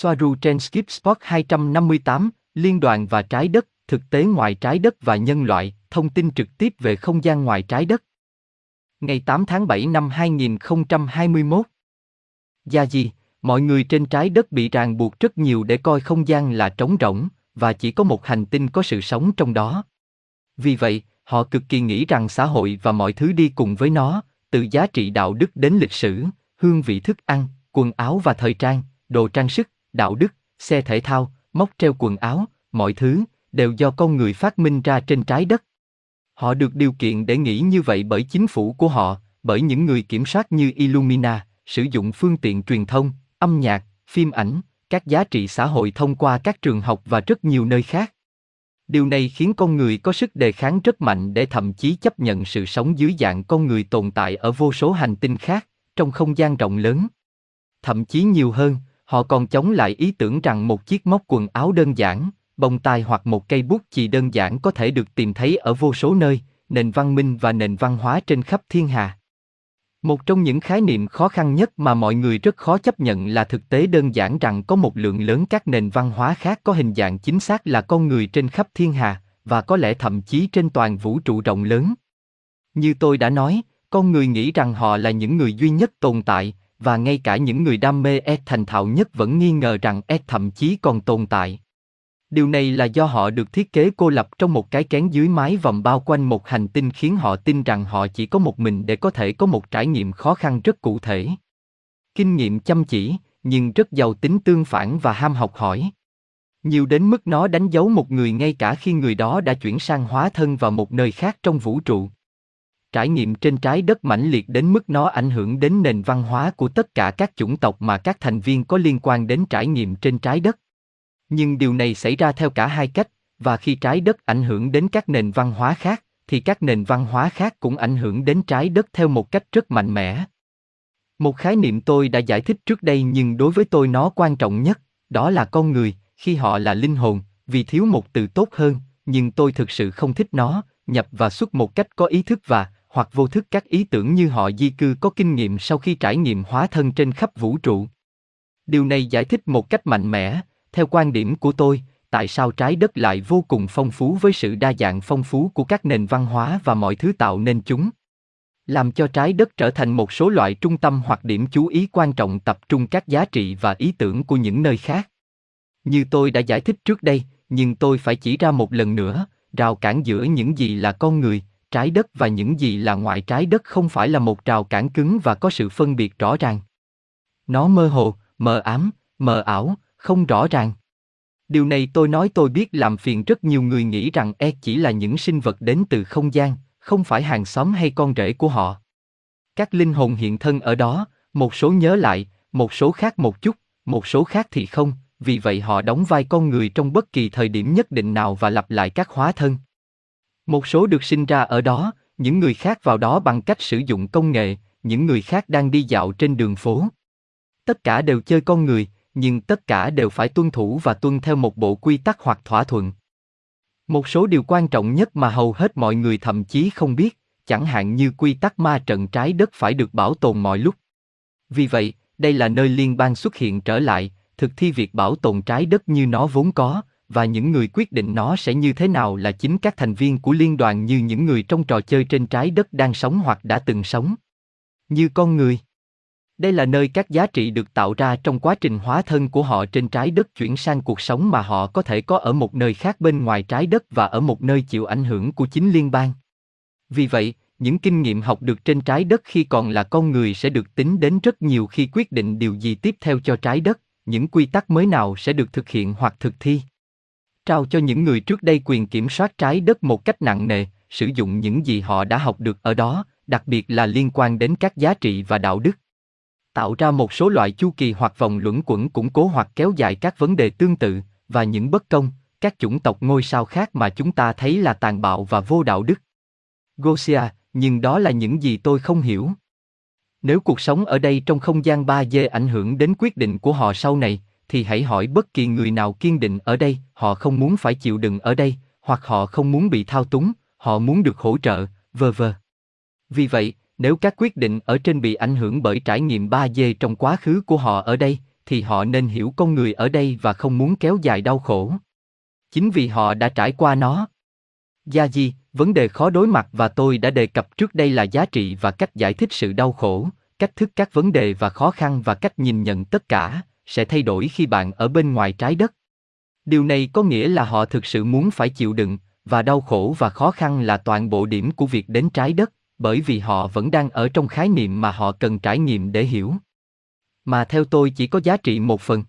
Soaru trên Skip Spot 258, Liên đoàn và trái đất, thực tế ngoài trái đất và nhân loại, thông tin trực tiếp về không gian ngoài trái đất. Ngày 8 tháng 7 năm 2021. Gia gì, mọi người trên trái đất bị ràng buộc rất nhiều để coi không gian là trống rỗng, và chỉ có một hành tinh có sự sống trong đó. Vì vậy, họ cực kỳ nghĩ rằng xã hội và mọi thứ đi cùng với nó, từ giá trị đạo đức đến lịch sử, hương vị thức ăn, quần áo và thời trang, đồ trang sức, đạo đức, xe thể thao, móc treo quần áo, mọi thứ đều do con người phát minh ra trên trái đất. Họ được điều kiện để nghĩ như vậy bởi chính phủ của họ, bởi những người kiểm soát như Illumina, sử dụng phương tiện truyền thông, âm nhạc, phim ảnh, các giá trị xã hội thông qua các trường học và rất nhiều nơi khác. Điều này khiến con người có sức đề kháng rất mạnh để thậm chí chấp nhận sự sống dưới dạng con người tồn tại ở vô số hành tinh khác, trong không gian rộng lớn. Thậm chí nhiều hơn, họ còn chống lại ý tưởng rằng một chiếc móc quần áo đơn giản, bông tai hoặc một cây bút chì đơn giản có thể được tìm thấy ở vô số nơi, nền văn minh và nền văn hóa trên khắp thiên hà. Một trong những khái niệm khó khăn nhất mà mọi người rất khó chấp nhận là thực tế đơn giản rằng có một lượng lớn các nền văn hóa khác có hình dạng chính xác là con người trên khắp thiên hà, và có lẽ thậm chí trên toàn vũ trụ rộng lớn. Như tôi đã nói, con người nghĩ rằng họ là những người duy nhất tồn tại, và ngay cả những người đam mê S thành thạo nhất vẫn nghi ngờ rằng S thậm chí còn tồn tại. Điều này là do họ được thiết kế cô lập trong một cái kén dưới mái vòng bao quanh một hành tinh khiến họ tin rằng họ chỉ có một mình để có thể có một trải nghiệm khó khăn rất cụ thể. Kinh nghiệm chăm chỉ, nhưng rất giàu tính tương phản và ham học hỏi. Nhiều đến mức nó đánh dấu một người ngay cả khi người đó đã chuyển sang hóa thân vào một nơi khác trong vũ trụ. Trải nghiệm trên trái đất mãnh liệt đến mức nó ảnh hưởng đến nền văn hóa của tất cả các chủng tộc mà các thành viên có liên quan đến trải nghiệm trên trái đất. Nhưng điều này xảy ra theo cả hai cách, và khi trái đất ảnh hưởng đến các nền văn hóa khác, thì các nền văn hóa khác cũng ảnh hưởng đến trái đất theo một cách rất mạnh mẽ. Một khái niệm tôi đã giải thích trước đây nhưng đối với tôi nó quan trọng nhất, đó là con người, khi họ là linh hồn, vì thiếu một từ tốt hơn, nhưng tôi thực sự không thích nó, nhập và xuất một cách có ý thức và, hoặc vô thức các ý tưởng như họ di cư có kinh nghiệm sau khi trải nghiệm hóa thân trên khắp vũ trụ. Điều này giải thích một cách mạnh mẽ, theo quan điểm của tôi tại sao trái đất lại vô cùng phong phú với sự đa dạng phong phú của các nền văn hóa và mọi thứ tạo nên chúng làm cho trái đất trở thành một số loại trung tâm hoặc điểm chú ý quan trọng tập trung các giá trị và ý tưởng của những nơi khác như tôi đã giải thích trước đây nhưng tôi phải chỉ ra một lần nữa rào cản giữa những gì là con người trái đất và những gì là ngoại trái đất không phải là một trào cản cứng và có sự phân biệt rõ ràng nó mơ hồ mờ ám mờ ảo không rõ ràng. Điều này tôi nói tôi biết làm phiền rất nhiều người nghĩ rằng E chỉ là những sinh vật đến từ không gian, không phải hàng xóm hay con rể của họ. Các linh hồn hiện thân ở đó, một số nhớ lại, một số khác một chút, một số khác thì không, vì vậy họ đóng vai con người trong bất kỳ thời điểm nhất định nào và lặp lại các hóa thân. Một số được sinh ra ở đó, những người khác vào đó bằng cách sử dụng công nghệ, những người khác đang đi dạo trên đường phố. Tất cả đều chơi con người, nhưng tất cả đều phải tuân thủ và tuân theo một bộ quy tắc hoặc thỏa thuận. Một số điều quan trọng nhất mà hầu hết mọi người thậm chí không biết, chẳng hạn như quy tắc ma trận trái đất phải được bảo tồn mọi lúc. Vì vậy, đây là nơi liên bang xuất hiện trở lại, thực thi việc bảo tồn trái đất như nó vốn có, và những người quyết định nó sẽ như thế nào là chính các thành viên của liên đoàn như những người trong trò chơi trên trái đất đang sống hoặc đã từng sống. Như con người. Đây là nơi các giá trị được tạo ra trong quá trình hóa thân của họ trên trái đất chuyển sang cuộc sống mà họ có thể có ở một nơi khác bên ngoài trái đất và ở một nơi chịu ảnh hưởng của chính liên bang. Vì vậy, những kinh nghiệm học được trên trái đất khi còn là con người sẽ được tính đến rất nhiều khi quyết định điều gì tiếp theo cho trái đất, những quy tắc mới nào sẽ được thực hiện hoặc thực thi. Trao cho những người trước đây quyền kiểm soát trái đất một cách nặng nề, sử dụng những gì họ đã học được ở đó, đặc biệt là liên quan đến các giá trị và đạo đức. Tạo ra một số loại chu kỳ hoặc vòng luẩn quẩn củng cố hoặc kéo dài các vấn đề tương tự và những bất công các chủng tộc ngôi sao khác mà chúng ta thấy là tàn bạo và vô đạo đức. Gosia nhưng đó là những gì tôi không hiểu. Nếu cuộc sống ở đây trong không gian 3D ảnh hưởng đến quyết định của họ sau này, thì hãy hỏi bất kỳ người nào kiên định ở đây, họ không muốn phải chịu đựng ở đây, hoặc họ không muốn bị thao túng, họ muốn được hỗ trợ, Vờ vờ. Vì vậy, nếu các quyết định ở trên bị ảnh hưởng bởi trải nghiệm 3D trong quá khứ của họ ở đây, thì họ nên hiểu con người ở đây và không muốn kéo dài đau khổ. Chính vì họ đã trải qua nó. Gia Di, vấn đề khó đối mặt và tôi đã đề cập trước đây là giá trị và cách giải thích sự đau khổ, cách thức các vấn đề và khó khăn và cách nhìn nhận tất cả sẽ thay đổi khi bạn ở bên ngoài trái đất. Điều này có nghĩa là họ thực sự muốn phải chịu đựng, và đau khổ và khó khăn là toàn bộ điểm của việc đến trái đất, bởi vì họ vẫn đang ở trong khái niệm mà họ cần trải nghiệm để hiểu. Mà theo tôi chỉ có giá trị một phần.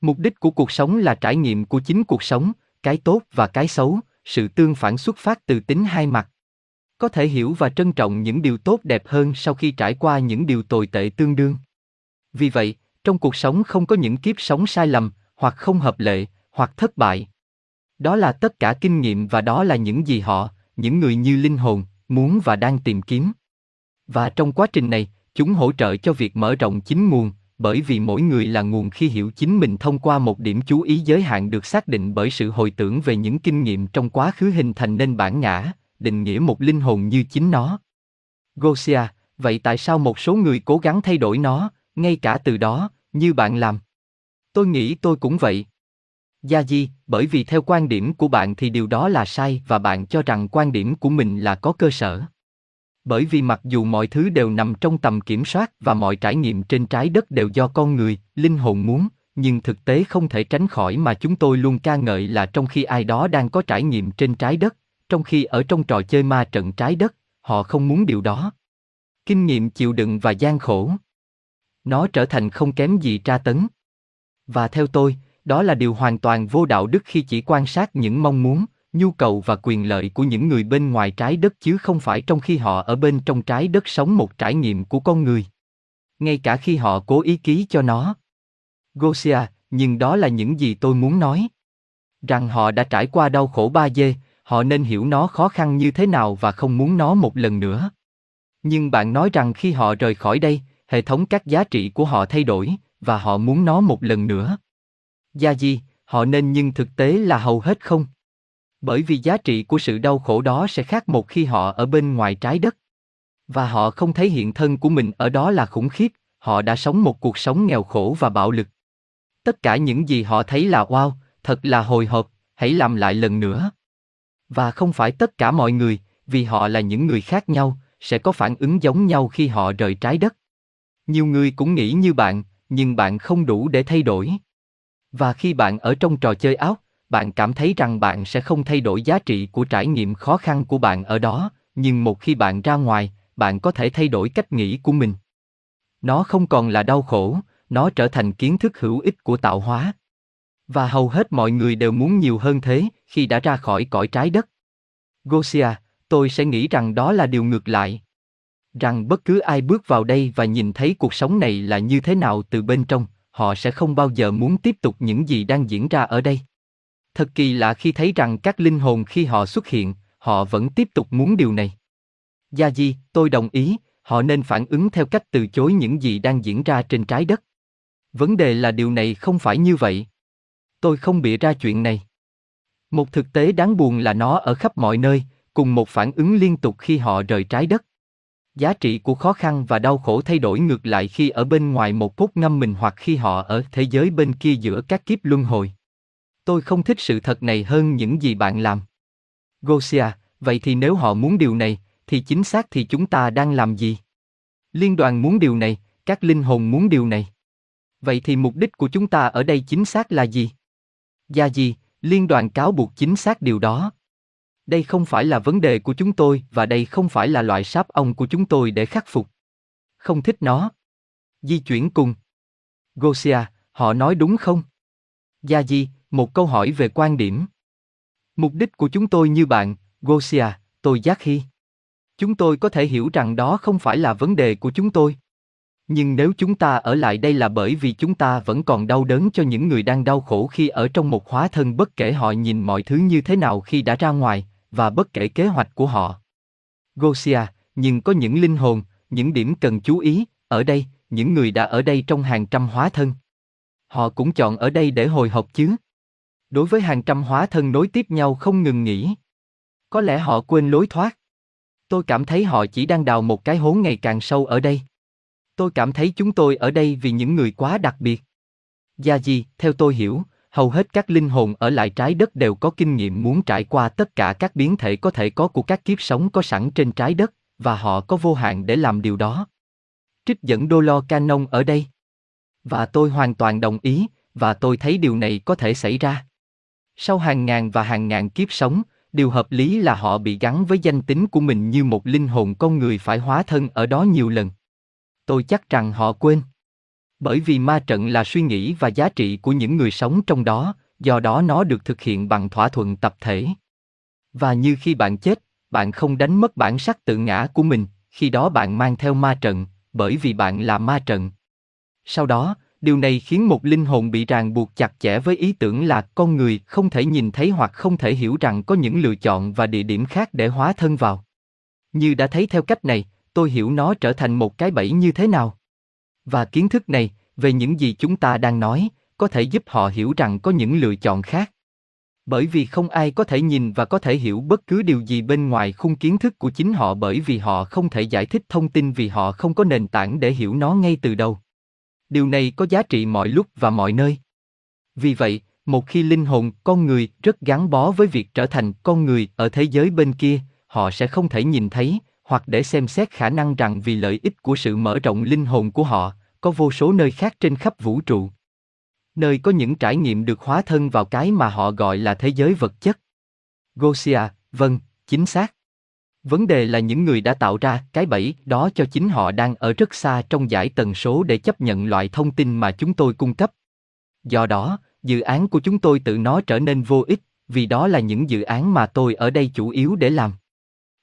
Mục đích của cuộc sống là trải nghiệm của chính cuộc sống, cái tốt và cái xấu, sự tương phản xuất phát từ tính hai mặt. Có thể hiểu và trân trọng những điều tốt đẹp hơn sau khi trải qua những điều tồi tệ tương đương. Vì vậy, trong cuộc sống không có những kiếp sống sai lầm, hoặc không hợp lệ, hoặc thất bại. Đó là tất cả kinh nghiệm và đó là những gì họ, những người như linh hồn, muốn và đang tìm kiếm. Và trong quá trình này, chúng hỗ trợ cho việc mở rộng chính nguồn, bởi vì mỗi người là nguồn khi hiểu chính mình thông qua một điểm chú ý giới hạn được xác định bởi sự hồi tưởng về những kinh nghiệm trong quá khứ hình thành nên bản ngã, định nghĩa một linh hồn như chính nó. Gosia, vậy tại sao một số người cố gắng thay đổi nó, ngay cả từ đó, như bạn làm? Tôi nghĩ tôi cũng vậy. Gia Di, bởi vì theo quan điểm của bạn thì điều đó là sai và bạn cho rằng quan điểm của mình là có cơ sở. Bởi vì mặc dù mọi thứ đều nằm trong tầm kiểm soát và mọi trải nghiệm trên trái đất đều do con người, linh hồn muốn, nhưng thực tế không thể tránh khỏi mà chúng tôi luôn ca ngợi là trong khi ai đó đang có trải nghiệm trên trái đất, trong khi ở trong trò chơi ma trận trái đất, họ không muốn điều đó. Kinh nghiệm chịu đựng và gian khổ. Nó trở thành không kém gì tra tấn. Và theo tôi, đó là điều hoàn toàn vô đạo đức khi chỉ quan sát những mong muốn, nhu cầu và quyền lợi của những người bên ngoài trái đất chứ không phải trong khi họ ở bên trong trái đất sống một trải nghiệm của con người. Ngay cả khi họ cố ý ký cho nó. Gosia, nhưng đó là những gì tôi muốn nói. Rằng họ đã trải qua đau khổ ba dê, họ nên hiểu nó khó khăn như thế nào và không muốn nó một lần nữa. Nhưng bạn nói rằng khi họ rời khỏi đây, hệ thống các giá trị của họ thay đổi, và họ muốn nó một lần nữa. Gia Di, họ nên nhưng thực tế là hầu hết không. Bởi vì giá trị của sự đau khổ đó sẽ khác một khi họ ở bên ngoài trái đất. Và họ không thấy hiện thân của mình ở đó là khủng khiếp, họ đã sống một cuộc sống nghèo khổ và bạo lực. Tất cả những gì họ thấy là wow, thật là hồi hộp, hãy làm lại lần nữa. Và không phải tất cả mọi người, vì họ là những người khác nhau, sẽ có phản ứng giống nhau khi họ rời trái đất. Nhiều người cũng nghĩ như bạn, nhưng bạn không đủ để thay đổi. Và khi bạn ở trong trò chơi áo, bạn cảm thấy rằng bạn sẽ không thay đổi giá trị của trải nghiệm khó khăn của bạn ở đó, nhưng một khi bạn ra ngoài, bạn có thể thay đổi cách nghĩ của mình. Nó không còn là đau khổ, nó trở thành kiến thức hữu ích của tạo hóa. Và hầu hết mọi người đều muốn nhiều hơn thế khi đã ra khỏi cõi trái đất. Gosia, tôi sẽ nghĩ rằng đó là điều ngược lại. Rằng bất cứ ai bước vào đây và nhìn thấy cuộc sống này là như thế nào từ bên trong, họ sẽ không bao giờ muốn tiếp tục những gì đang diễn ra ở đây. Thật kỳ lạ khi thấy rằng các linh hồn khi họ xuất hiện, họ vẫn tiếp tục muốn điều này. Gia Di, tôi đồng ý, họ nên phản ứng theo cách từ chối những gì đang diễn ra trên trái đất. Vấn đề là điều này không phải như vậy. Tôi không bịa ra chuyện này. Một thực tế đáng buồn là nó ở khắp mọi nơi, cùng một phản ứng liên tục khi họ rời trái đất. Giá trị của khó khăn và đau khổ thay đổi ngược lại khi ở bên ngoài một phút ngâm mình hoặc khi họ ở thế giới bên kia giữa các kiếp luân hồi. Tôi không thích sự thật này hơn những gì bạn làm. Gosia, vậy thì nếu họ muốn điều này, thì chính xác thì chúng ta đang làm gì? Liên đoàn muốn điều này, các linh hồn muốn điều này. Vậy thì mục đích của chúng ta ở đây chính xác là gì? Gia gì, liên đoàn cáo buộc chính xác điều đó. Đây không phải là vấn đề của chúng tôi và đây không phải là loại sáp ong của chúng tôi để khắc phục. Không thích nó. Di chuyển cùng. Gosia, họ nói đúng không? Gia Di, một câu hỏi về quan điểm. Mục đích của chúng tôi như bạn, Gosia, tôi giác hy. Chúng tôi có thể hiểu rằng đó không phải là vấn đề của chúng tôi. Nhưng nếu chúng ta ở lại đây là bởi vì chúng ta vẫn còn đau đớn cho những người đang đau khổ khi ở trong một hóa thân bất kể họ nhìn mọi thứ như thế nào khi đã ra ngoài, và bất kể kế hoạch của họ. Gosia, nhưng có những linh hồn, những điểm cần chú ý, ở đây, những người đã ở đây trong hàng trăm hóa thân. Họ cũng chọn ở đây để hồi hộp chứ. Đối với hàng trăm hóa thân nối tiếp nhau không ngừng nghỉ. Có lẽ họ quên lối thoát. Tôi cảm thấy họ chỉ đang đào một cái hố ngày càng sâu ở đây. Tôi cảm thấy chúng tôi ở đây vì những người quá đặc biệt. Gia Di, theo tôi hiểu, hầu hết các linh hồn ở lại trái đất đều có kinh nghiệm muốn trải qua tất cả các biến thể có thể có của các kiếp sống có sẵn trên trái đất, và họ có vô hạn để làm điều đó. Trích dẫn đô lo canon ở đây. Và tôi hoàn toàn đồng ý, và tôi thấy điều này có thể xảy ra. Sau hàng ngàn và hàng ngàn kiếp sống, điều hợp lý là họ bị gắn với danh tính của mình như một linh hồn con người phải hóa thân ở đó nhiều lần. Tôi chắc rằng họ quên. Bởi vì ma trận là suy nghĩ và giá trị của những người sống trong đó, do đó nó được thực hiện bằng thỏa thuận tập thể. Và như khi bạn chết, bạn không đánh mất bản sắc tự ngã của mình, khi đó bạn mang theo ma trận, bởi vì bạn là ma trận. Sau đó, điều này khiến một linh hồn bị ràng buộc chặt chẽ với ý tưởng là con người không thể nhìn thấy hoặc không thể hiểu rằng có những lựa chọn và địa điểm khác để hóa thân vào. Như đã thấy theo cách này, tôi hiểu nó trở thành một cái bẫy như thế nào. Và kiến thức này, về những gì chúng ta đang nói, có thể giúp họ hiểu rằng có những lựa chọn khác. Bởi vì không ai có thể nhìn và có thể hiểu bất cứ điều gì bên ngoài khung kiến thức của chính họ bởi vì họ không thể giải thích thông tin vì họ không có nền tảng để hiểu nó ngay từ đầu. Điều này có giá trị mọi lúc và mọi nơi. Vì vậy, một khi linh hồn con người rất gắn bó với việc trở thành con người ở thế giới bên kia, họ sẽ không thể nhìn thấy hoặc để xem xét khả năng rằng vì lợi ích của sự mở rộng linh hồn của họ, có vô số nơi khác trên khắp vũ trụ. Nơi có những trải nghiệm được hóa thân vào cái mà họ gọi là thế giới vật chất. Gosia, vâng, chính xác. Vấn đề là những người đã tạo ra cái bẫy đó cho chính họ đang ở rất xa trong giải tần số để chấp nhận loại thông tin mà chúng tôi cung cấp. Do đó, dự án của chúng tôi tự nó trở nên vô ích, vì đó là những dự án mà tôi ở đây chủ yếu để làm.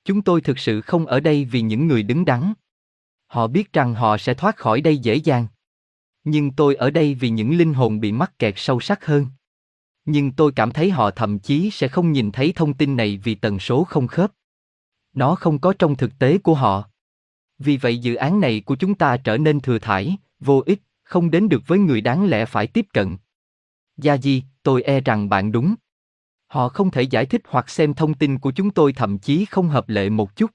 Chúng tôi thực sự không ở đây vì những người đứng đắn. Họ biết rằng họ sẽ thoát khỏi đây dễ dàng. Nhưng tôi ở đây vì những linh hồn bị mắc kẹt sâu sắc hơn. Nhưng tôi cảm thấy họ thậm chí sẽ không nhìn thấy thông tin này vì tần số không khớp. Nó không có trong thực tế của họ. Vì vậy dự án này của chúng ta trở nên thừa thải, vô ích, không đến được với người đáng lẽ phải tiếp cận. Gia Di, tôi e rằng bạn đúng. Họ không thể giải thích hoặc xem thông tin của chúng tôi thậm chí không hợp lệ một chút.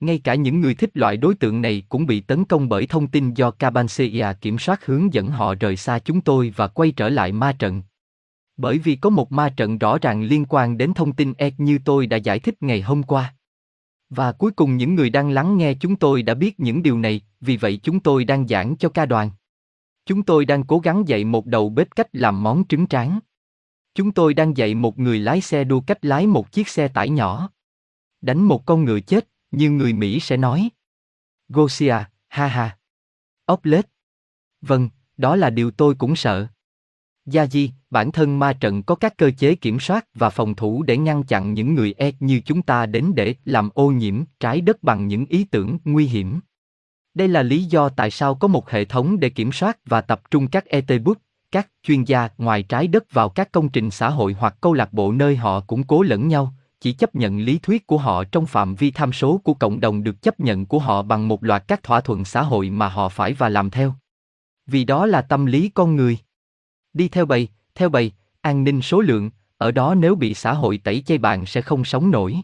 Ngay cả những người thích loại đối tượng này cũng bị tấn công bởi thông tin do Cabansia kiểm soát hướng dẫn họ rời xa chúng tôi và quay trở lại ma trận. Bởi vì có một ma trận rõ ràng liên quan đến thông tin ET như tôi đã giải thích ngày hôm qua. Và cuối cùng những người đang lắng nghe chúng tôi đã biết những điều này, vì vậy chúng tôi đang giảng cho ca đoàn. Chúng tôi đang cố gắng dạy một đầu bếp cách làm món trứng tráng. Chúng tôi đang dạy một người lái xe đua cách lái một chiếc xe tải nhỏ. Đánh một con ngựa chết, như người Mỹ sẽ nói. Gosia, ha ha. Ốc lết. Vâng, đó là điều tôi cũng sợ. Gia Di, bản thân ma trận có các cơ chế kiểm soát và phòng thủ để ngăn chặn những người e như chúng ta đến để làm ô nhiễm trái đất bằng những ý tưởng nguy hiểm. Đây là lý do tại sao có một hệ thống để kiểm soát và tập trung các ET-book, các chuyên gia ngoài trái đất vào các công trình xã hội hoặc câu lạc bộ nơi họ củng cố lẫn nhau, chỉ chấp nhận lý thuyết của họ trong phạm vi tham số của cộng đồng được chấp nhận của họ bằng một loạt các thỏa thuận xã hội mà họ phải và làm theo. Vì đó là tâm lý con người. Đi theo bầy, theo bầy, an ninh số lượng, ở đó nếu bị xã hội tẩy chay bạn sẽ không sống nổi.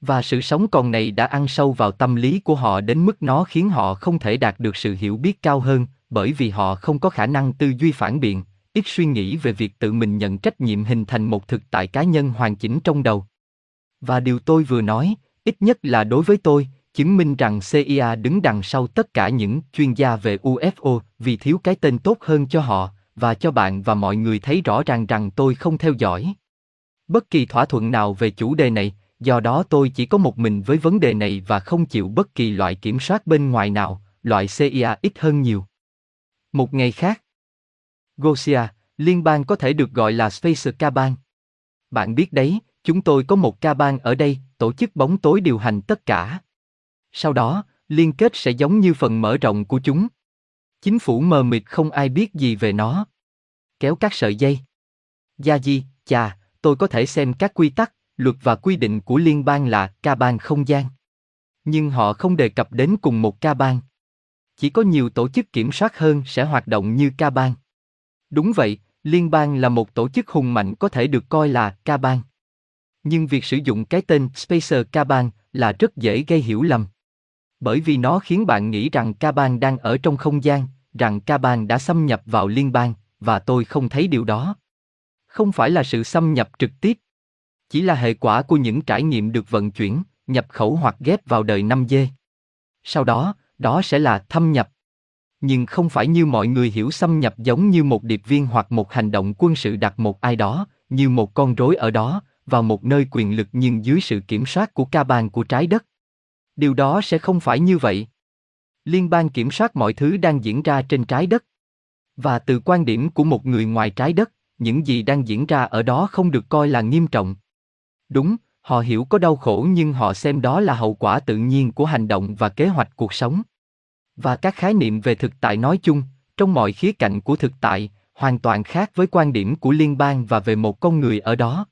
Và sự sống còn này đã ăn sâu vào tâm lý của họ đến mức nó khiến họ không thể đạt được sự hiểu biết cao hơn, bởi vì họ không có khả năng tư duy phản biện, ít suy nghĩ về việc tự mình nhận trách nhiệm hình thành một thực tại cá nhân hoàn chỉnh trong đầu. Và điều tôi vừa nói, ít nhất là đối với tôi, chứng minh rằng CIA đứng đằng sau tất cả những chuyên gia về UFO vì thiếu cái tên tốt hơn cho họ, và cho bạn và mọi người thấy rõ ràng rằng tôi không theo dõi. Bất kỳ thỏa thuận nào về chủ đề này, do đó tôi chỉ có một mình với vấn đề này và không chịu bất kỳ loại kiểm soát bên ngoài nào, loại CIA ít hơn nhiều. Một ngày khác, Gosia, liên bang có thể được gọi là Space Ca bang. Bạn biết đấy, chúng tôi có một ca bang ở đây, tổ chức bóng tối điều hành tất cả. Sau đó, liên kết sẽ giống như phần mở rộng của chúng. Chính phủ mờ mịt không ai biết gì về nó. Kéo các sợi dây. Gia di, chà, tôi có thể xem các quy tắc, luật và quy định của liên bang là ca bang không gian. Nhưng họ không đề cập đến cùng một ca bang. Chỉ có nhiều tổ chức kiểm soát hơn sẽ hoạt động như ca ban. Đúng vậy, liên bang là một tổ chức hùng mạnh có thể được coi là ca ban. Nhưng việc sử dụng cái tên Spacer ca bang là rất dễ gây hiểu lầm. Bởi vì nó khiến bạn nghĩ rằng ca bang đang ở trong không gian, rằng ca bang đã xâm nhập vào liên bang, và tôi không thấy điều đó. Không phải là sự xâm nhập trực tiếp, chỉ là hệ quả của những trải nghiệm được vận chuyển, nhập khẩu hoặc ghép vào đời 5G. Sau đó, đó sẽ là thâm nhập. Nhưng không phải như mọi người hiểu xâm nhập giống như một điệp viên hoặc một hành động quân sự đặt một ai đó, như một con rối ở đó, vào một nơi quyền lực nhưng dưới sự kiểm soát của ca bàn của trái đất. Điều đó sẽ không phải như vậy. Liên bang kiểm soát mọi thứ đang diễn ra trên trái đất. Và từ quan điểm của một người ngoài trái đất, những gì đang diễn ra ở đó không được coi là nghiêm trọng. Đúng, họ hiểu có đau khổ nhưng họ xem đó là hậu quả tự nhiên của hành động và kế hoạch cuộc sống. Và các khái niệm về thực tại nói chung, trong mọi khía cạnh của thực tại, hoàn toàn khác với quan điểm của liên bang và về một con người ở đó.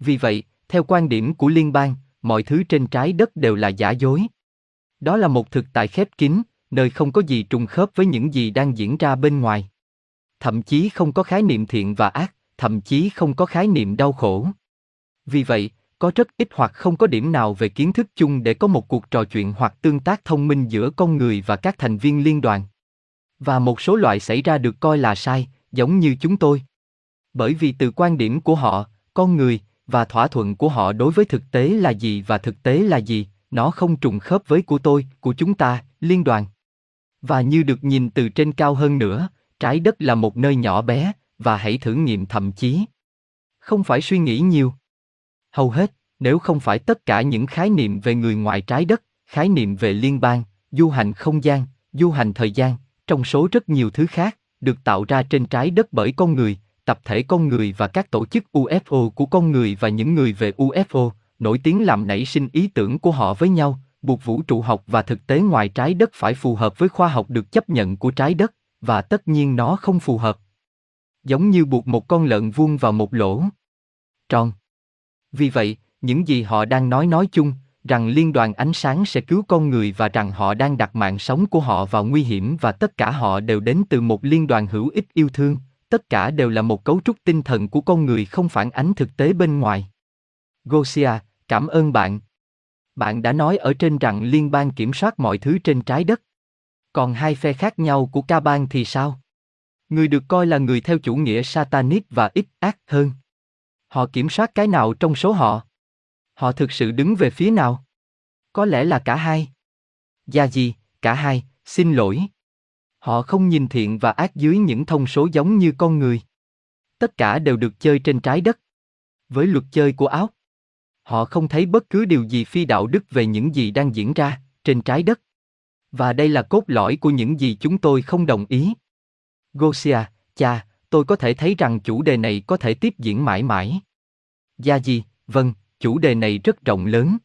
Vì vậy, theo quan điểm của liên bang, mọi thứ trên trái đất đều là giả dối. Đó là một thực tại khép kín, nơi không có gì trùng khớp với những gì đang diễn ra bên ngoài. Thậm chí không có khái niệm thiện và ác, thậm chí không có khái niệm đau khổ. Vì vậy, có rất ít hoặc không có điểm nào về kiến thức chung để có một cuộc trò chuyện hoặc tương tác thông minh giữa con người và các thành viên liên đoàn. Và một số loại xảy ra được coi là sai, giống như chúng tôi. Bởi vì từ quan điểm của họ, con người, và thỏa thuận của họ đối với thực tế là gì và thực tế là gì, nó không trùng khớp với của tôi, của chúng ta, liên đoàn. Và như được nhìn từ trên cao hơn nữa, trái đất là một nơi nhỏ bé, và hãy thử nghiệm thậm chí. Không phải suy nghĩ nhiều. Hầu hết, nếu không phải tất cả những khái niệm về người ngoài trái đất, khái niệm về liên bang, du hành không gian, du hành thời gian, trong số rất nhiều thứ khác, được tạo ra trên trái đất bởi con người, tập thể con người và các tổ chức UFO của con người và những người về UFO, nổi tiếng làm nảy sinh ý tưởng của họ với nhau, buộc vũ trụ học và thực tế ngoài trái đất phải phù hợp với khoa học được chấp nhận của trái đất, và tất nhiên nó không phù hợp. Giống như buộc một con lợn vuông vào một lỗ tròn. Vì vậy, những gì họ đang nói nói chung, rằng liên đoàn ánh sáng sẽ cứu con người và rằng họ đang đặt mạng sống của họ vào nguy hiểm và tất cả họ đều đến từ một liên đoàn hữu ích yêu thương, tất cả đều là một cấu trúc tinh thần của con người không phản ánh thực tế bên ngoài. Gosia, cảm ơn bạn. Bạn đã nói ở trên rằng liên bang kiểm soát mọi thứ trên trái đất. Còn hai phe khác nhau của ca bang thì sao? Người được coi là người theo chủ nghĩa Satanic và ít ác hơn. Họ kiểm soát cái nào trong số họ? Họ thực sự đứng về phía nào? Có lẽ là cả hai. Gia gì, cả hai, xin lỗi. Họ không nhìn thiện và ác dưới những thông số giống như con người. Tất cả đều được chơi trên trái đất. Với luật chơi của áo. Họ không thấy bất cứ điều gì phi đạo đức về những gì đang diễn ra trên trái đất. Và đây là cốt lõi của những gì chúng tôi không đồng ý. Gosia, cha, tôi có thể thấy rằng chủ đề này có thể tiếp diễn mãi mãi. Gia gì, vâng, chủ đề này rất rộng lớn.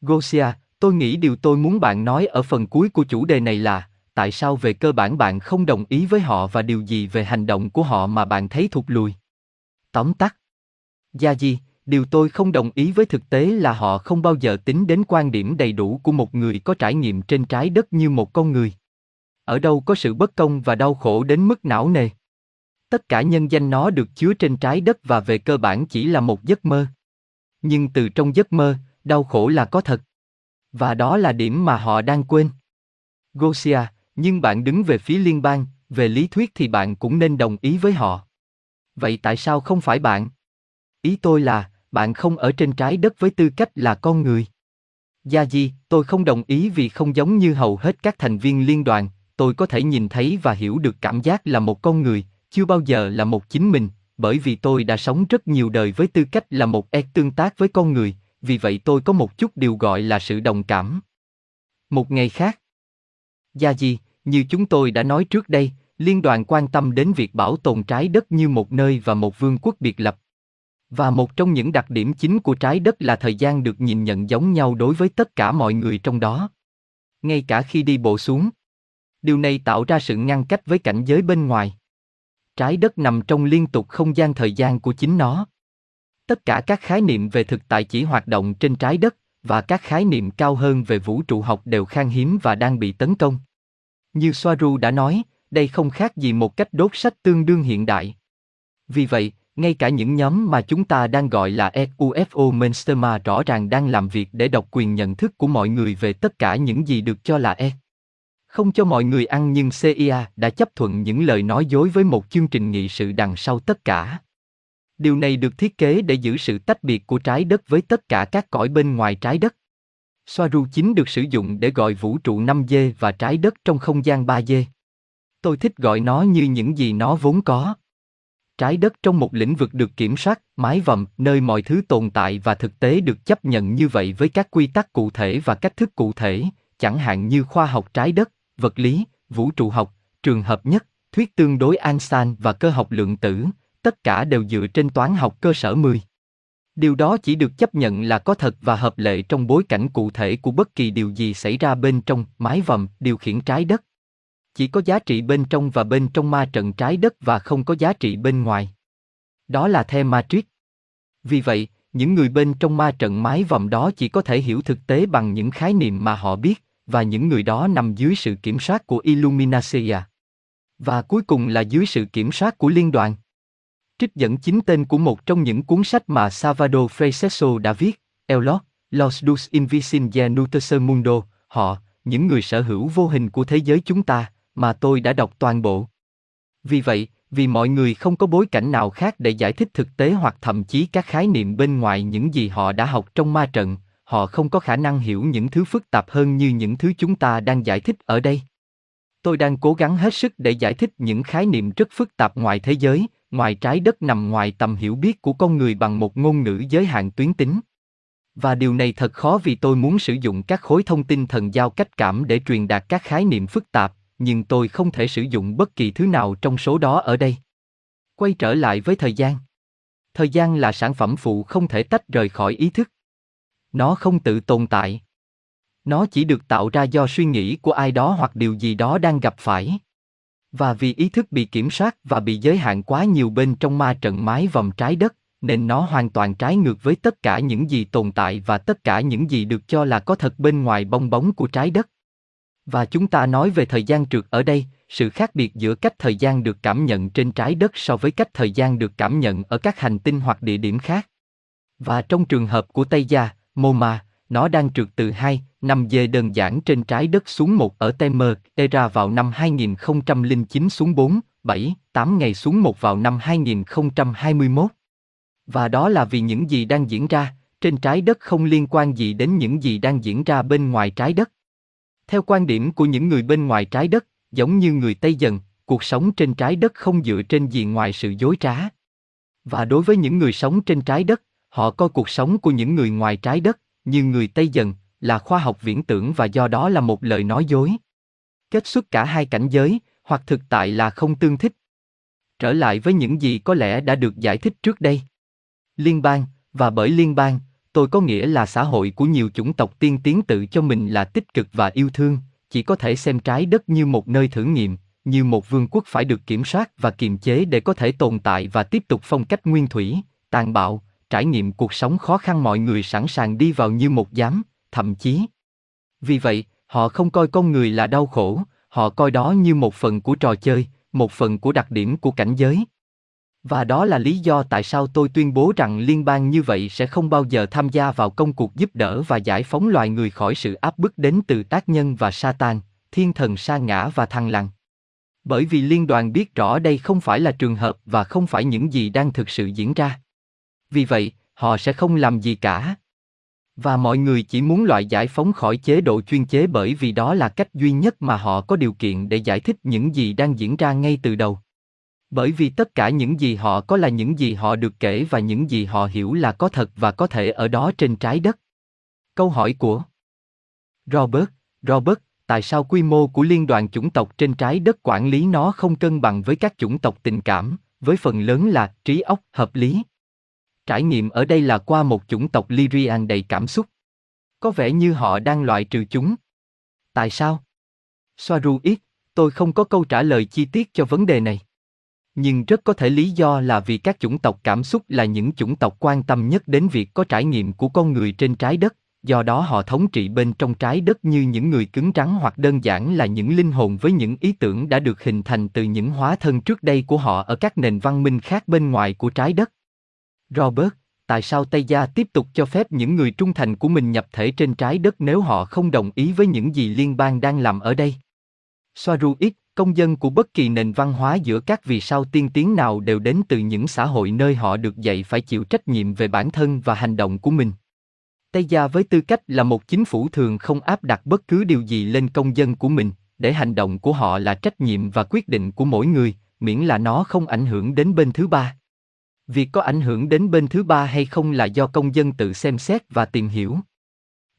Gosia, tôi nghĩ điều tôi muốn bạn nói ở phần cuối của chủ đề này là tại sao về cơ bản bạn không đồng ý với họ và điều gì về hành động của họ mà bạn thấy thụt lùi. Tóm tắt. Gia Di, điều tôi không đồng ý với thực tế là họ không bao giờ tính đến quan điểm đầy đủ của một người có trải nghiệm trên trái đất như một con người. Ở đâu có sự bất công và đau khổ đến mức não nề. Tất cả nhân danh nó được chứa trên trái đất và về cơ bản chỉ là một giấc mơ. Nhưng từ trong giấc mơ, đau khổ là có thật. Và đó là điểm mà họ đang quên. Gosia, nhưng bạn đứng về phía liên bang, về lý thuyết thì bạn cũng nên đồng ý với họ. Vậy tại sao không phải bạn? Ý tôi là, bạn không ở trên trái đất với tư cách là con người. Gia Di, tôi không đồng ý vì không giống như hầu hết các thành viên liên đoàn, tôi có thể nhìn thấy và hiểu được cảm giác là một con người, chưa bao giờ là một chính mình, bởi vì tôi đã sống rất nhiều đời với tư cách là một e tương tác với con người, vì vậy tôi có một chút điều gọi là sự đồng cảm. Một ngày khác, Gia Di, như chúng tôi đã nói trước đây, liên đoàn quan tâm đến việc bảo tồn trái đất như một nơi và một vương quốc biệt lập. Và một trong những đặc điểm chính của trái đất là thời gian được nhìn nhận giống nhau đối với tất cả mọi người trong đó. Ngay cả khi đi bộ xuống. Điều này tạo ra sự ngăn cách với cảnh giới bên ngoài. Trái đất nằm trong liên tục không gian thời gian của chính nó. Tất cả các khái niệm về thực tại chỉ hoạt động trên trái đất, và các khái niệm cao hơn về vũ trụ học đều khan hiếm và đang bị tấn công. Như Soaru đã nói, đây không khác gì một cách đốt sách tương đương hiện đại. Vì vậy, ngay cả những nhóm mà chúng ta đang gọi là UFO Mainstream rõ ràng đang làm việc để độc quyền nhận thức của mọi người về tất cả những gì được cho là E. Không cho mọi người ăn nhưng CIA đã chấp thuận những lời nói dối với một chương trình nghị sự đằng sau tất cả. Điều này được thiết kế để giữ sự tách biệt của trái đất với tất cả các cõi bên ngoài trái đất. Soaru 9 được sử dụng để gọi vũ trụ 5D và trái đất trong không gian 3D. Tôi thích gọi nó như những gì nó vốn có. Trái đất trong một lĩnh vực được kiểm soát, mái vòm, nơi mọi thứ tồn tại và thực tế được chấp nhận như vậy với các quy tắc cụ thể và cách thức cụ thể, chẳng hạn như khoa học trái đất, vật lý, vũ trụ học, trường hợp nhất, thuyết tương đối Einstein và cơ học lượng tử, tất cả đều dựa trên toán học cơ sở 10. Điều đó chỉ được chấp nhận là có thật và hợp lệ trong bối cảnh cụ thể của bất kỳ điều gì xảy ra bên trong mái vòm điều khiển trái đất. Chỉ có giá trị bên trong và bên trong ma trận trái đất và không có giá trị bên ngoài. Đó là the Matrix. Vì vậy, những người bên trong ma trận mái vòm đó chỉ có thể hiểu thực tế bằng những khái niệm mà họ biết, và những người đó nằm dưới sự kiểm soát của Illuminacia. Và cuối cùng là dưới sự kiểm soát của liên đoàn. Trích dẫn chính tên của một trong những cuốn sách mà Salvador Freixeso đã viết, Elot, Los Dos Invisibles Nuterser Mundo, họ, những người sở hữu vô hình của thế giới chúng ta, mà tôi đã đọc toàn bộ. Vì vậy, vì mọi người không có bối cảnh nào khác để giải thích thực tế hoặc thậm chí các khái niệm bên ngoài những gì họ đã học trong ma trận, họ không có khả năng hiểu những thứ phức tạp hơn như những thứ chúng ta đang giải thích ở đây. Tôi đang cố gắng hết sức để giải thích những khái niệm rất phức tạp ngoài thế giới, ngoài trái đất nằm ngoài tầm hiểu biết của con người bằng một ngôn ngữ giới hạn tuyến tính. Và điều này thật khó vì tôi muốn sử dụng các khối thông tin thần giao cách cảm để truyền đạt các khái niệm phức tạp, nhưng tôi không thể sử dụng bất kỳ thứ nào trong số đó ở đây. Quay trở lại với thời gian. Thời gian là sản phẩm phụ không thể tách rời khỏi ý thức. Nó không tự tồn tại. Nó chỉ được tạo ra do suy nghĩ của ai đó hoặc điều gì đó đang gặp phải. Và vì ý thức bị kiểm soát và bị giới hạn quá nhiều bên trong ma trận mái vòng trái đất, nên nó hoàn toàn trái ngược với tất cả những gì tồn tại và tất cả những gì được cho là có thật bên ngoài bong bóng của trái đất. Và chúng ta nói về thời gian trượt ở đây, sự khác biệt giữa cách thời gian được cảm nhận trên trái đất so với cách thời gian được cảm nhận ở các hành tinh hoặc địa điểm khác. Và trong trường hợp của Tây Gia, MoMA, nó đang trượt từ 2, 5 dê đơn giản trên trái đất xuống một ở Temer, Terra vào năm 2009 xuống 4, 7, 8 ngày xuống một vào năm 2021. Và đó là vì những gì đang diễn ra, trên trái đất không liên quan gì đến những gì đang diễn ra bên ngoài trái đất. Theo quan điểm của những người bên ngoài trái đất, giống như người Tây dần, cuộc sống trên trái đất không dựa trên gì ngoài sự dối trá. Và đối với những người sống trên trái đất, họ coi cuộc sống của những người ngoài trái đất, như người Tây dần, là khoa học viễn tưởng và do đó là một lời nói dối. Kết xuất cả hai cảnh giới, hoặc thực tại là không tương thích. Trở lại với những gì có lẽ đã được giải thích trước đây. Liên bang, và bởi liên bang, tôi có nghĩa là xã hội của nhiều chủng tộc tiên tiến tự cho mình là tích cực và yêu thương, chỉ có thể xem trái đất như một nơi thử nghiệm, như một vương quốc phải được kiểm soát và kiềm chế để có thể tồn tại và tiếp tục phong cách nguyên thủy, tàn bạo, trải nghiệm cuộc sống khó khăn mọi người sẵn sàng đi vào như một giám, thậm chí. Vì vậy, họ không coi con người là đau khổ, họ coi đó như một phần của trò chơi, một phần của đặc điểm của cảnh giới. Và đó là lý do tại sao tôi tuyên bố rằng liên bang như vậy sẽ không bao giờ tham gia vào công cuộc giúp đỡ và giải phóng loài người khỏi sự áp bức đến từ tác nhân và Satan, thiên thần sa ngã và thăng lặng. Bởi vì liên đoàn biết rõ đây không phải là trường hợp và không phải những gì đang thực sự diễn ra. Vì vậy, họ sẽ không làm gì cả. Và mọi người chỉ muốn loại giải phóng khỏi chế độ chuyên chế bởi vì đó là cách duy nhất mà họ có điều kiện để giải thích những gì đang diễn ra ngay từ đầu. Bởi vì tất cả những gì họ có là những gì họ được kể và những gì họ hiểu là có thật và có thể ở đó trên trái đất. Câu hỏi của Robert, Robert, tại sao quy mô của liên đoàn chủng tộc trên trái đất quản lý nó không cân bằng với các chủng tộc tình cảm, với phần lớn là trí óc hợp lý? Trải nghiệm ở đây là qua một chủng tộc Lyrian đầy cảm xúc. Có vẻ như họ đang loại trừ chúng. Tại sao? Soaru ít, tôi không có câu trả lời chi tiết cho vấn đề này. Nhưng rất có thể lý do là vì các chủng tộc cảm xúc là những chủng tộc quan tâm nhất đến việc có trải nghiệm của con người trên trái đất, do đó họ thống trị bên trong trái đất như những người cứng rắn hoặc đơn giản là những linh hồn với những ý tưởng đã được hình thành từ những hóa thân trước đây của họ ở các nền văn minh khác bên ngoài của trái đất. Robert, tại sao Tây Gia tiếp tục cho phép những người trung thành của mình nhập thể trên trái đất nếu họ không đồng ý với những gì liên bang đang làm ở đây? Soaru X, công dân của bất kỳ nền văn hóa giữa các vì sao tiên tiến nào đều đến từ những xã hội nơi họ được dạy phải chịu trách nhiệm về bản thân và hành động của mình. Tây Gia với tư cách là một chính phủ thường không áp đặt bất cứ điều gì lên công dân của mình, để hành động của họ là trách nhiệm và quyết định của mỗi người, miễn là nó không ảnh hưởng đến bên thứ ba. Việc có ảnh hưởng đến bên thứ ba hay không là do công dân tự xem xét và tìm hiểu.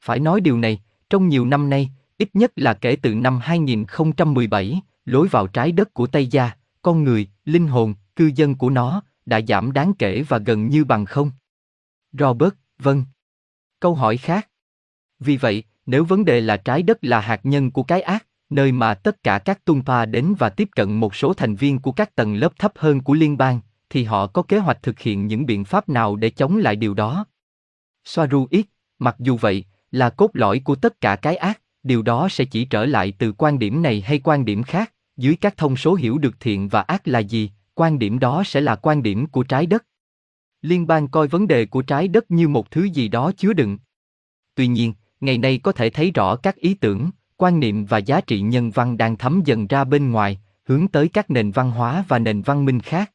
Phải nói điều này, trong nhiều năm nay, ít nhất là kể từ năm 2017, lối vào trái đất của Tây Gia, con người, linh hồn, cư dân của nó, đã giảm đáng kể và gần như bằng không. Robert, vâng. Câu hỏi khác. Vì vậy, nếu vấn đề là trái đất là hạt nhân của cái ác, nơi mà tất cả các Tumpa đến và tiếp cận một số thành viên của các tầng lớp thấp hơn của liên bang, thì họ có kế hoạch thực hiện những biện pháp nào để chống lại điều đó? Soaru ít, mặc dù vậy, là cốt lõi của tất cả cái ác, điều đó sẽ chỉ trở lại từ quan điểm này hay quan điểm khác, dưới các thông số hiểu được thiện và ác là gì, quan điểm đó sẽ là quan điểm của trái đất. Liên bang coi vấn đề của trái đất như một thứ gì đó chứa đựng. Tuy nhiên, ngày nay có thể thấy rõ các ý tưởng, quan niệm và giá trị nhân văn đang thấm dần ra bên ngoài, hướng tới các nền văn hóa và nền văn minh khác.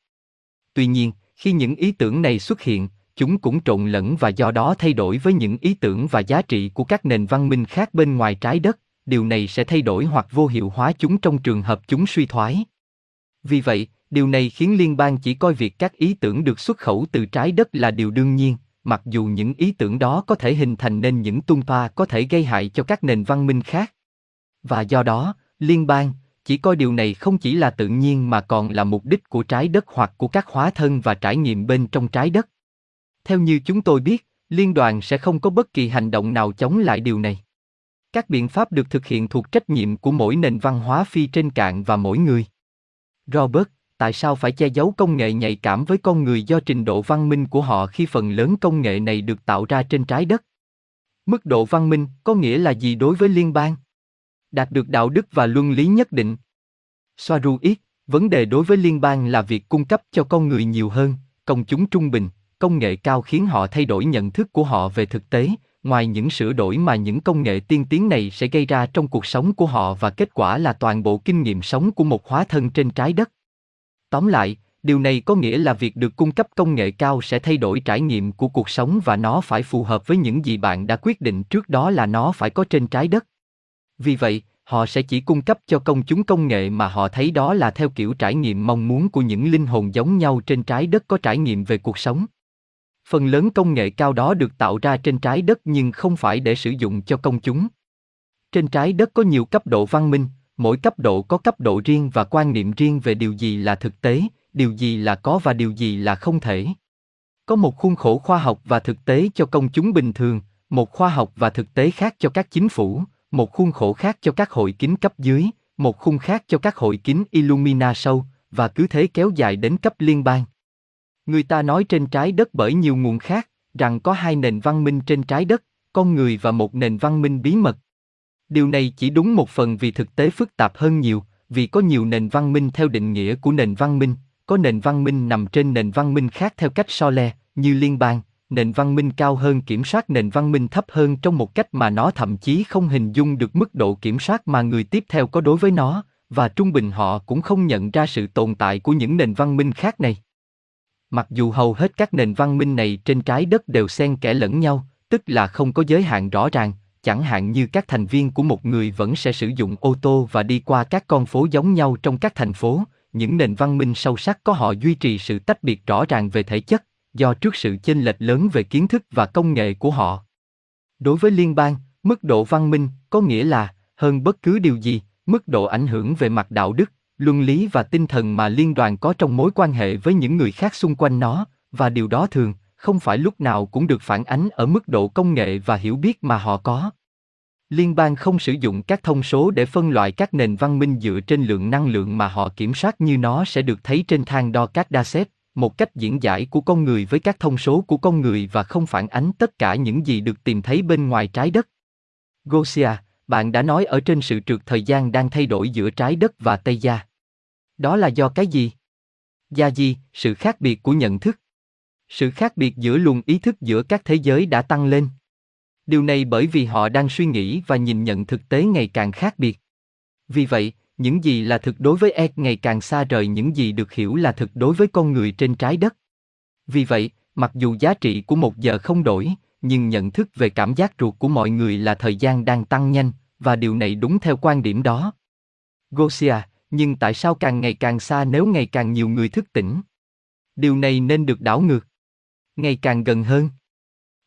Tuy nhiên, khi những ý tưởng này xuất hiện, chúng cũng trộn lẫn và do đó thay đổi với những ý tưởng và giá trị của các nền văn minh khác bên ngoài trái đất, điều này sẽ thay đổi hoặc vô hiệu hóa chúng trong trường hợp chúng suy thoái. Vì vậy, điều này khiến liên bang chỉ coi việc các ý tưởng được xuất khẩu từ trái đất là điều đương nhiên, mặc dù những ý tưởng đó có thể hình thành nên những tung pa có thể gây hại cho các nền văn minh khác. Và do đó, liên bang chỉ coi điều này không chỉ là tự nhiên mà còn là mục đích của trái đất hoặc của các hóa thân và trải nghiệm bên trong trái đất. Theo như chúng tôi biết, liên đoàn sẽ không có bất kỳ hành động nào chống lại điều này. Các biện pháp được thực hiện thuộc trách nhiệm của mỗi nền văn hóa phi trên cạn và mỗi người. Robert, tại sao phải che giấu công nghệ nhạy cảm với con người do trình độ văn minh của họ khi phần lớn công nghệ này được tạo ra trên trái đất? Mức độ văn minh có nghĩa là gì đối với liên bang? Đạt được đạo đức và luân lý nhất định. Soaru ít, vấn đề đối với liên bang là việc cung cấp cho con người nhiều hơn, công chúng trung bình, công nghệ cao khiến họ thay đổi nhận thức của họ về thực tế, ngoài những sửa đổi mà những công nghệ tiên tiến này sẽ gây ra trong cuộc sống của họ và kết quả là toàn bộ kinh nghiệm sống của một hóa thân trên trái đất. Tóm lại, điều này có nghĩa là việc được cung cấp công nghệ cao sẽ thay đổi trải nghiệm của cuộc sống và nó phải phù hợp với những gì bạn đã quyết định trước đó là nó phải có trên trái đất. Vì vậy, họ sẽ chỉ cung cấp cho công chúng công nghệ mà họ thấy đó là theo kiểu trải nghiệm mong muốn của những linh hồn giống nhau trên trái đất có trải nghiệm về cuộc sống. Phần lớn công nghệ cao đó được tạo ra trên trái đất nhưng không phải để sử dụng cho công chúng. Trên trái đất có nhiều cấp độ văn minh, mỗi cấp độ có cấp độ riêng và quan niệm riêng về điều gì là thực tế, điều gì là có và điều gì là không thể. Có một khuôn khổ khoa học và thực tế cho công chúng bình thường, một khoa học và thực tế khác cho các chính phủ, một khuôn khổ khác cho các hội kín cấp dưới, một khung khác cho các hội kín Illumina sâu, và cứ thế kéo dài đến cấp liên bang. Người ta nói trên trái đất bởi nhiều nguồn khác, rằng có hai nền văn minh trên trái đất, con người và một nền văn minh bí mật. Điều này chỉ đúng một phần vì thực tế phức tạp hơn nhiều, vì có nhiều nền văn minh theo định nghĩa của nền văn minh, có nền văn minh nằm trên nền văn minh khác theo cách so le, như liên bang, nền văn minh cao hơn kiểm soát nền văn minh thấp hơn trong một cách mà nó thậm chí không hình dung được mức độ kiểm soát mà người tiếp theo có đối với nó, và trung bình họ cũng không nhận ra sự tồn tại của những nền văn minh khác này. Mặc dù hầu hết các nền văn minh này trên trái đất đều xen kẽ lẫn nhau, tức là không có giới hạn rõ ràng, chẳng hạn như các thành viên của một người vẫn sẽ sử dụng ô tô và đi qua các con phố giống nhau trong các thành phố, những nền văn minh sâu sắc có họ duy trì sự tách biệt rõ ràng về thể chất, do trước sự chênh lệch lớn về kiến thức và công nghệ của họ. Đối với liên bang, mức độ văn minh có nghĩa là hơn bất cứ điều gì, mức độ ảnh hưởng về mặt đạo đức, luân lý và tinh thần mà liên đoàn có trong mối quan hệ với những người khác xung quanh nó, và điều đó thường không phải lúc nào cũng được phản ánh ở mức độ công nghệ và hiểu biết mà họ có. Liên bang không sử dụng các thông số để phân loại các nền văn minh dựa trên lượng năng lượng mà họ kiểm soát như nó sẽ được thấy trên thang đo các đa xếp một cách diễn giải của con người với các thông số của con người và không phản ánh tất cả những gì được tìm thấy bên ngoài trái đất. Gosia, bạn đã nói ở trên sự trượt thời gian đang thay đổi giữa trái đất và Tây Gia. Đó là do cái gì? Gia gì, sự khác biệt của nhận thức. Sự khác biệt giữa luồng ý thức giữa các thế giới đã tăng lên. Điều này bởi vì họ đang suy nghĩ và nhìn nhận thực tế ngày càng khác biệt. Vì vậy, những gì là thực đối với Ed ngày càng xa rời những gì được hiểu là thực đối với con người trên trái đất. Vì vậy, mặc dù giá trị của một giờ không đổi, nhưng nhận thức về cảm giác ruột của mọi người là thời gian đang tăng nhanh, và điều này đúng theo quan điểm đó. Gosia, nhưng tại sao càng ngày càng xa nếu ngày càng nhiều người thức tỉnh? Điều này nên được đảo ngược. Ngày càng gần hơn.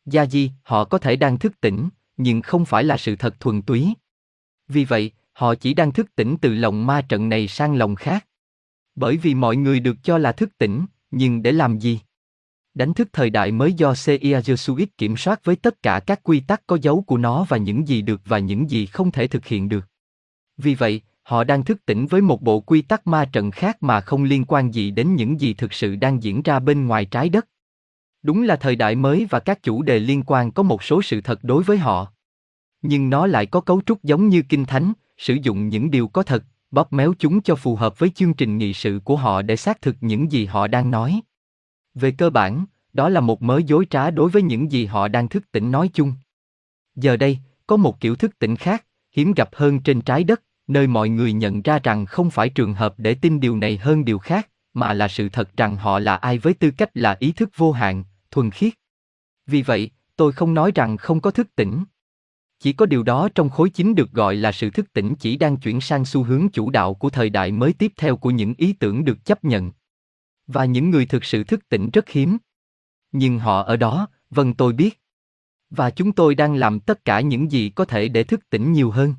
Gia Di, họ có thể đang thức tỉnh, nhưng không phải là sự thật thuần túy. Vì vậy, họ chỉ đang thức tỉnh từ lòng ma trận này sang lòng khác. Bởi vì mọi người được cho là thức tỉnh, nhưng để làm gì? Đánh thức thời đại mới do CIA Jesuit kiểm soát với tất cả các quy tắc có dấu của nó và những gì được và những gì không thể thực hiện được. Vì vậy, họ đang thức tỉnh với một bộ quy tắc ma trận khác mà không liên quan gì đến những gì thực sự đang diễn ra bên ngoài trái đất. Đúng là thời đại mới và các chủ đề liên quan có một số sự thật đối với họ. Nhưng nó lại có cấu trúc giống như kinh thánh, sử dụng những điều có thật, bóp méo chúng cho phù hợp với chương trình nghị sự của họ để xác thực những gì họ đang nói. Về cơ bản, đó là một mớ dối trá đối với những gì họ đang thức tỉnh nói chung. Giờ đây, có một kiểu thức tỉnh khác, hiếm gặp hơn trên trái đất, nơi mọi người nhận ra rằng không phải trường hợp để tin điều này hơn điều khác, mà là sự thật rằng họ là ai với tư cách là ý thức vô hạn, thuần khiết. Vì vậy, tôi không nói rằng không có thức tỉnh. Chỉ có điều đó trong khối chính được gọi là sự thức tỉnh chỉ đang chuyển sang xu hướng chủ đạo của thời đại mới tiếp theo của những ý tưởng được chấp nhận. Và những người thực sự thức tỉnh rất hiếm. Nhưng họ ở đó, vâng tôi biết. Và chúng tôi đang làm tất cả những gì có thể để thức tỉnh nhiều hơn.